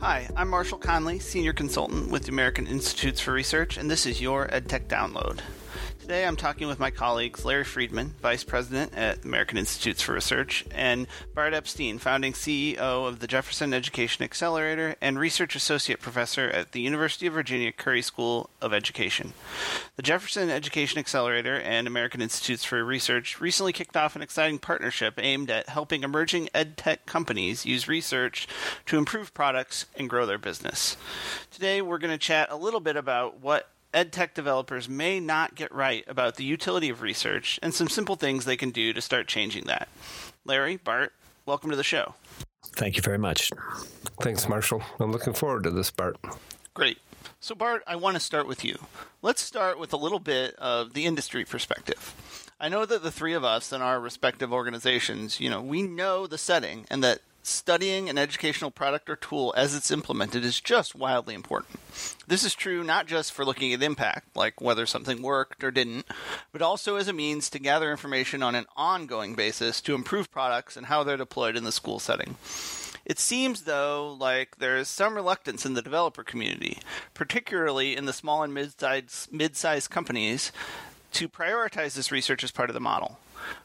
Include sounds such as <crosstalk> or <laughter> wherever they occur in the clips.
Hi, I'm Marshall Conley, Senior Consultant with the American Institutes for Research, and this is your EdTech Download. Today I'm talking with my colleagues Larry Friedman, Vice President at American Institutes for Research, and Bart Epstein, founding CEO of the Jefferson Education Accelerator and Research Associate Professor at the University of Virginia Curry School of Education. The Jefferson Education Accelerator and American Institutes for Research recently kicked off an exciting partnership aimed at helping emerging edtech companies use research to improve products and grow their business. Today we're going to chat a little bit about what edtech developers may not get right about the utility of research and some simple things they can do to start changing that. Larry, Bart, welcome to the show. Thank you very much. Thanks, Marshall. I'm looking forward to this, Bart. Great. So, Bart, I want to start with you. Let's start with a little bit of the industry perspective. I know that the three of us in our respective organizations, you know, we know the setting and that studying an educational product or tool as it's implemented is just wildly important. This is true not just for looking at impact, like whether something worked or didn't, but also as a means to gather information on an ongoing basis to improve products and how they're deployed in the school setting. It seems, though, like there is some reluctance in the developer community, particularly in the small and mid-sized, mid-sized companies, to prioritize this research as part of the model.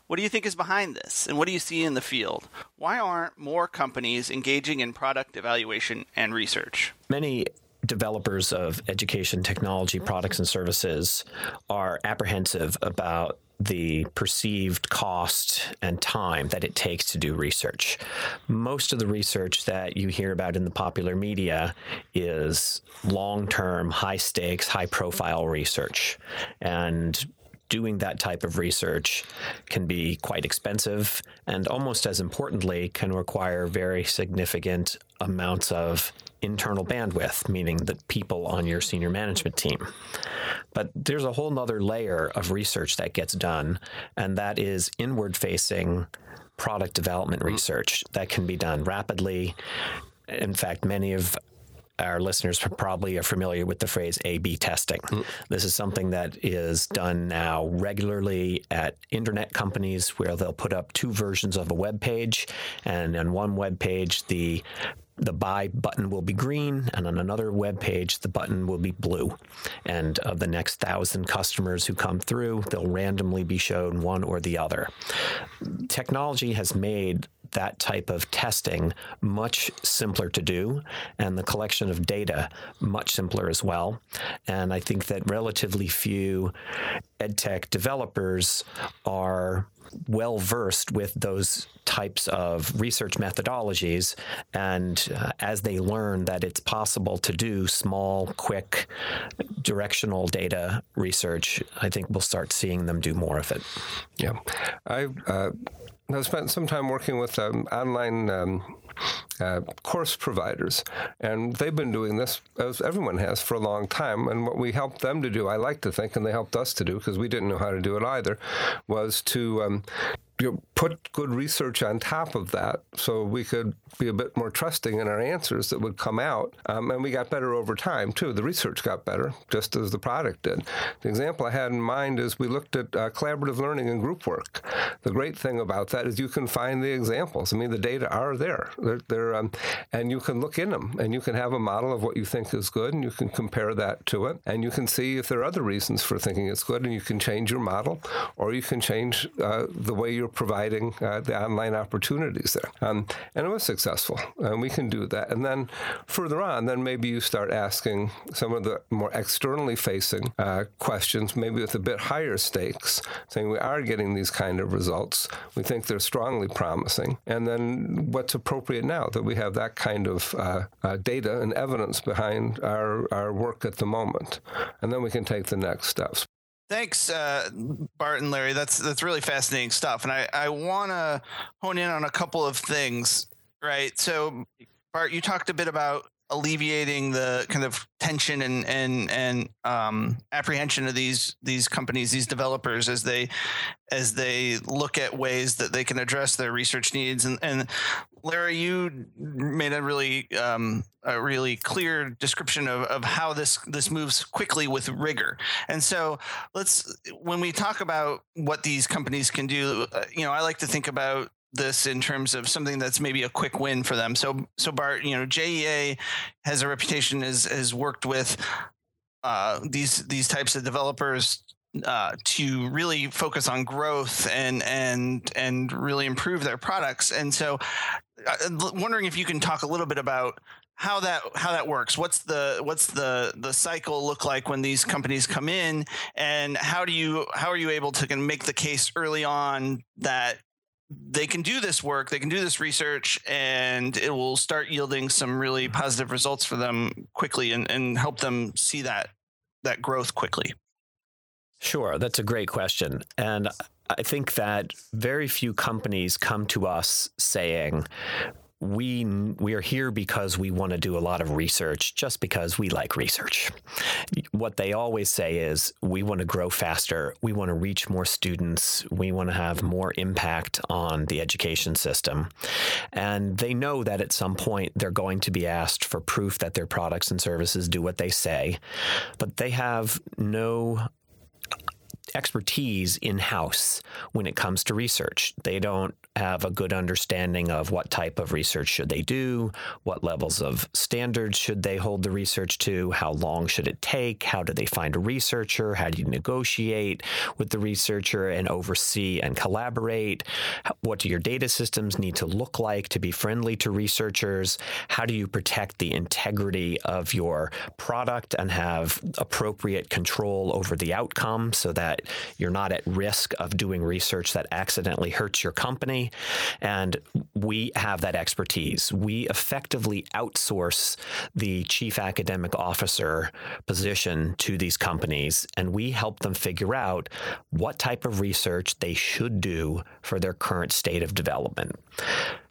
What do you think is behind this, and what do you see in the field? Why aren't more companies engaging in product evaluation and research? Many developers of education technology products and services are apprehensive about the perceived cost and time that it takes to do research. Most of the research that you hear about in the popular media is long term, high stakes, high profile research. And doing that type of research can be quite expensive and almost as importantly can require very significant amounts of internal bandwidth, meaning the people on your senior management team. But there's a whole nother layer of research that gets done, and that is inward facing product development research that can be done rapidly. In fact, many of our listeners probably are familiar with the phrase A B testing. Mm. This is something that is done now regularly at internet companies where they'll put up two versions of a web page, and on one web page, the the buy button will be green, and on another web page, the button will be blue. And of the next thousand customers who come through, they'll randomly be shown one or the other. Technology has made that type of testing much simpler to do and the collection of data much simpler as well. And I think that relatively few edtech developers are well versed with those types of research methodologies. And uh, as they learn that it's possible to do small, quick, directional data research, I think we'll start seeing them do more of it. Yeah. I, uh, I've spent some time working with um, online um, uh, course providers, and they've been doing this as everyone has for a long time. And what we helped them to do, I like to think, and they helped us to do because we didn't know how to do it either, was to um, um, you know, put good research on top of that so we could be a bit more trusting in our answers that would come out. Um, and we got better over time, too. The research got better, just as the product did. The example I had in mind is we looked at uh, collaborative learning and group work. The great thing about that is you can find the examples. I mean, the data are there. They're, they're um, and you can look in them, and you can have a model of what you think is good, and you can compare that to it, and you can see if there are other reasons for thinking it's good, and you can change your model, or you can change uh, the way you're providing uh, the online opportunities there. Um, and it was successful, and we can do that. And then further on, then maybe you start asking some of the more externally facing uh, questions, maybe with a bit higher stakes, saying we are getting these kind of results. We think they're strongly promising. And then what's appropriate now that we have that kind of uh, uh, data and evidence behind our, our work at the moment? And then we can take the next steps. Thanks, uh, Bart and Larry. That's that's really fascinating stuff, and I I want to hone in on a couple of things. Right. So, Bart, you talked a bit about alleviating the kind of tension and and and um, apprehension of these these companies, these developers, as they as they look at ways that they can address their research needs. And, and Larry, you made a really um, a really clear description of, of how this this moves quickly with rigor. And so let's when we talk about what these companies can do, uh, you know, I like to think about this in terms of something that's maybe a quick win for them. So, so Bart, you know, JEA has a reputation as has worked with uh, these these types of developers uh, to really focus on growth and and and really improve their products. And so, Uh, wondering if you can talk a little bit about how that how that works. What's the what's the the cycle look like when these companies come in, and how do you how are you able to make the case early on that they can do this work, they can do this research, and it will start yielding some really positive results for them quickly and, and help them see that that growth quickly? Sure, that's a great question. And I think that very few companies come to us saying, we we are here because we want to do a lot of research just because we like research. What they always say is we want to grow faster, we want to reach more students, we want to have more impact on the education system. And they know that at some point they're going to be asked for proof that their products and services do what they say, but they have no expertise in house when it comes to research. They don't have a good understanding of what type of research should they do, what levels of standards should they hold the research to, how long should it take, how do they find a researcher, how do you negotiate with the researcher and oversee and collaborate, what do your data systems need to look like to be friendly to researchers, how do you protect the integrity of your product and have appropriate control over the outcome so that you're not at risk of doing research that accidentally hurts your company. And we have that expertise. We effectively outsource the chief academic officer position to these companies, and we help them figure out what type of research they should do for their current state of development.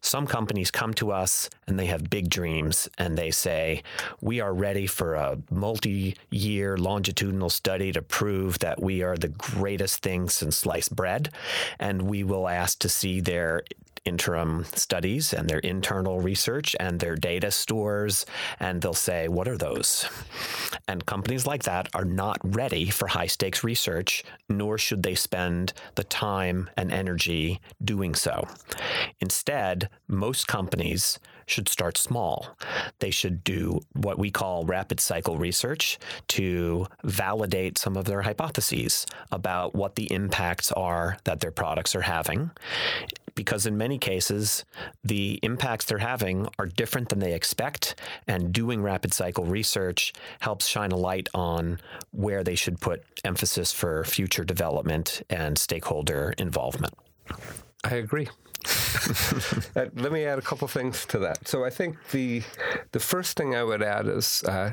Some companies come to us and they have big dreams and they say, We are ready for a multi year longitudinal study to prove that we are the greatest thing since sliced bread. And we will ask to see their interim studies and their internal research and their data stores, and they'll say, What are those? And companies like that are not ready for high stakes research, nor should they spend the time and energy doing so. Instead, most companies should start small. They should do what we call rapid cycle research to validate some of their hypotheses about what the impacts are that their products are having because in many cases, the impacts they're having are different than they expect. And doing rapid cycle research helps shine a light on where they should put emphasis for future development and stakeholder involvement. I agree. <laughs> uh, let me add a couple things to that. So I think the the first thing I would add is uh,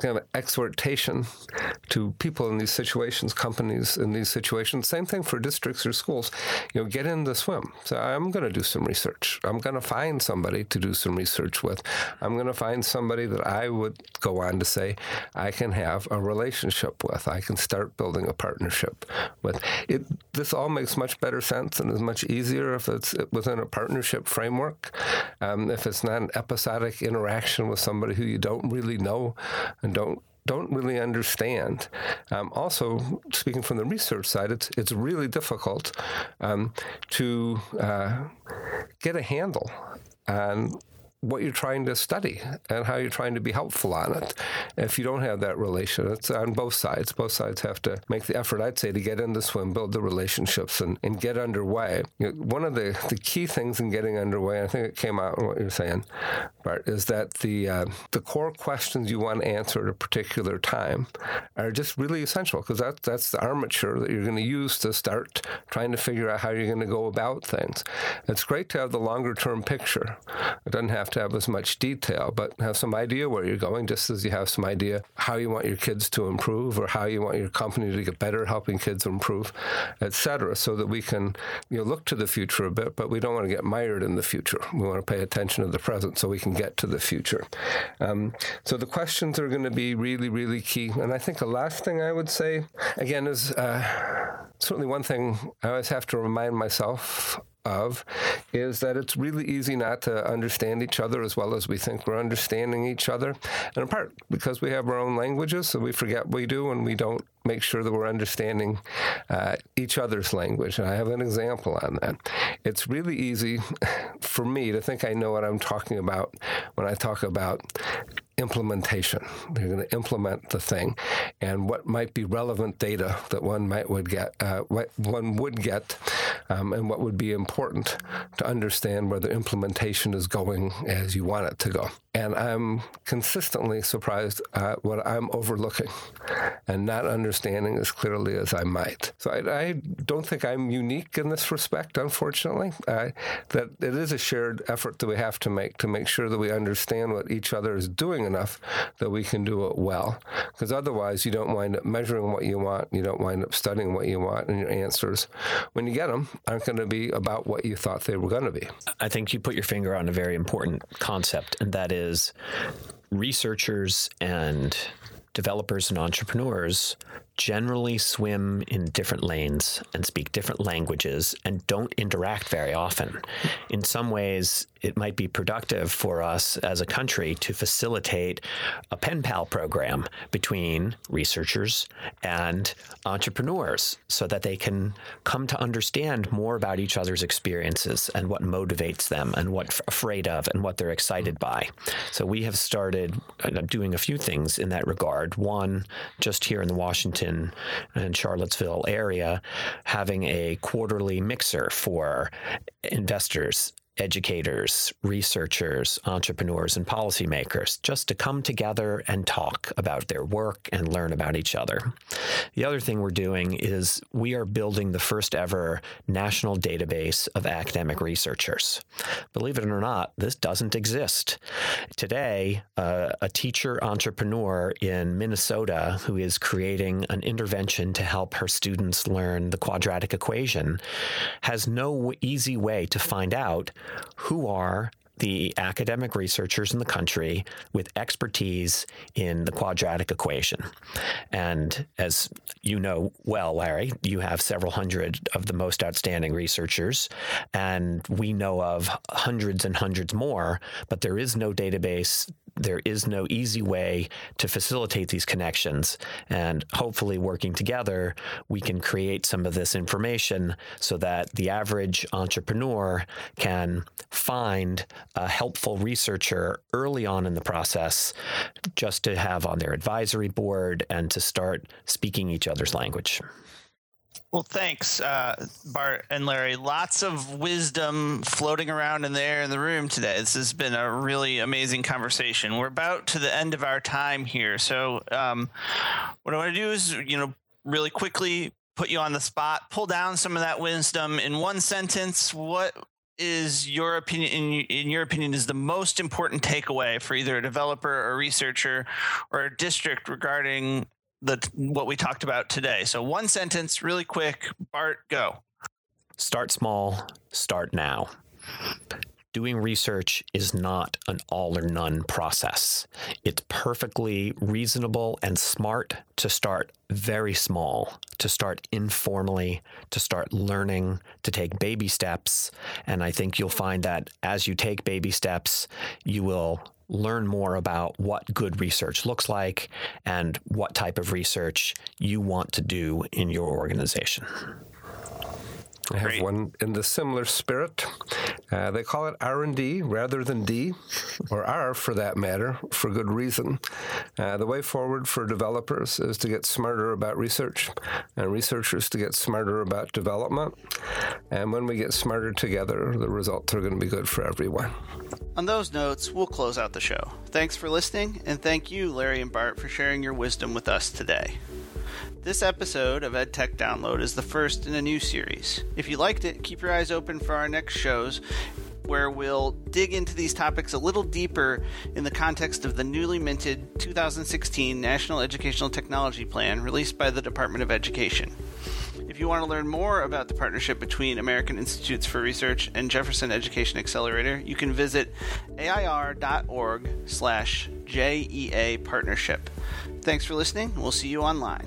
kind of exhortation to people in these situations, companies in these situations. Same thing for districts or schools. You know, get in the swim. So I'm going to do some research. I'm going to find somebody to do some research with. I'm going to find somebody that I would go on to say I can have a relationship with. I can start building a partnership with. It. This all makes much better sense and is much easier if it's within a partnership framework. Um, if it's not an episodic interaction with somebody who you don't really know and don't don't really understand. Um, also, speaking from the research side, it's it's really difficult um, to uh, get a handle on what you're trying to study and how you're trying to be helpful on it. If you don't have that relation, it's on both sides. Both sides have to make the effort, I'd say, to get in the swim, build the relationships, and, and get underway. You know, one of the, the key things in getting underway, I think it came out in what you're saying, Bart, is that the, uh, the core questions you want to answer at a particular time are just really essential because that, that's the armature that you're going to use to start trying to figure out how you're going to go about things. It's great to have the longer term picture. It doesn't have have to have as much detail, but have some idea where you're going, just as you have some idea how you want your kids to improve or how you want your company to get better helping kids improve, et cetera, so that we can you know, look to the future a bit, but we don't want to get mired in the future. We want to pay attention to the present so we can get to the future. Um, so the questions are going to be really, really key. And I think the last thing I would say, again, is uh, certainly one thing I always have to remind myself of is that it's really easy not to understand each other as well as we think we're understanding each other. And in part because we have our own languages, so we forget we do and we don't make sure that we're understanding uh, each other's language. And I have an example on that. it's really easy <laughs> for me to think I know what I'm talking about when I talk about implementation. They're going to implement the thing, and what might be relevant data that one might would get, uh, what one would get, um, and what would be important to understand where the implementation is going as you want it to go. And I'm consistently surprised at what I'm overlooking and not understanding as clearly as I might. So I, I don't think I'm unique in this respect, unfortunately. that it is a shared effort that we have to make to make sure that we understand what each other is doing enough that we can do it well. Because otherwise, you don't wind up measuring what you want, you don't wind up studying what you want, and your answers, when you get them, aren't going to be about what you thought they were going to be. I think you put your finger on a very important concept, and that is researchers and developers and entrepreneurs generally swim in different lanes and speak different languages and don't interact very often. In some ways, it might be productive for us as a country to facilitate a pen pal program between researchers and entrepreneurs so that they can come to understand more about each other's experiences and what motivates them and what they're afraid of and what they're excited by. So we have started uh, doing a few things in that regard. One, just here in the Washington and Charlottesville area, having a quarterly mixer for investors educators, researchers, entrepreneurs, and policymakers just to come together and talk about their work and learn about each other. The other thing we're doing is we are building the first ever national database of academic researchers. Believe it or not, this doesn't exist. Today, uh, a teacher entrepreneur in Minnesota who is creating an intervention to help her students learn the quadratic equation has no easy way to find out who are the academic researchers in the country with expertise in the quadratic equation. And as you know well, Larry, you have several hundred of the most outstanding researchers, and we know of hundreds and hundreds more, but there is no database there is no easy way to facilitate these connections. And hopefully, working together, we can create some of this information so that the average entrepreneur can find a helpful researcher early on in the process just to have on their advisory board and to start speaking each other's language. Well, thanks, uh, Bart and Larry. Lots of wisdom floating around in there in the room today. This has been a really amazing conversation. We're about to the end of our time here, so um, what I want to do is, you know, really quickly put you on the spot, pull down some of that wisdom in one sentence. What is your opinion in, in your opinion is the most important takeaway for either a developer or researcher or a district regarding the what we talked about today. So one sentence, really quick. Bart, go. Start small. Start now. Doing research is not an all or none process. It's perfectly reasonable and smart to start very small, to start informally, to start learning, to take baby steps. And I think you'll find that as you take baby steps, you will learn more about what good research looks like and what type of research you want to do in your organization. I have Great. one in the similar spirit. Uh, they call it R&D rather than D, or R for that matter, for good reason. Uh, the way forward for developers is to get smarter about research, and researchers to get smarter about development. And when we get smarter together, the results are going to be good for everyone. On those notes, we'll close out the show. Thanks for listening, and thank you, Larry and Bart, for sharing your wisdom with us today. This episode of EdTech Download is the first in a new series. If you liked it, keep your eyes open for our next shows where we'll dig into these topics a little deeper in the context of the newly minted 2016 National Educational Technology Plan released by the Department of Education. If you want to learn more about the partnership between American Institutes for Research and Jefferson Education Accelerator, you can visit air.org slash JEA partnership. Thanks for listening. We'll see you online.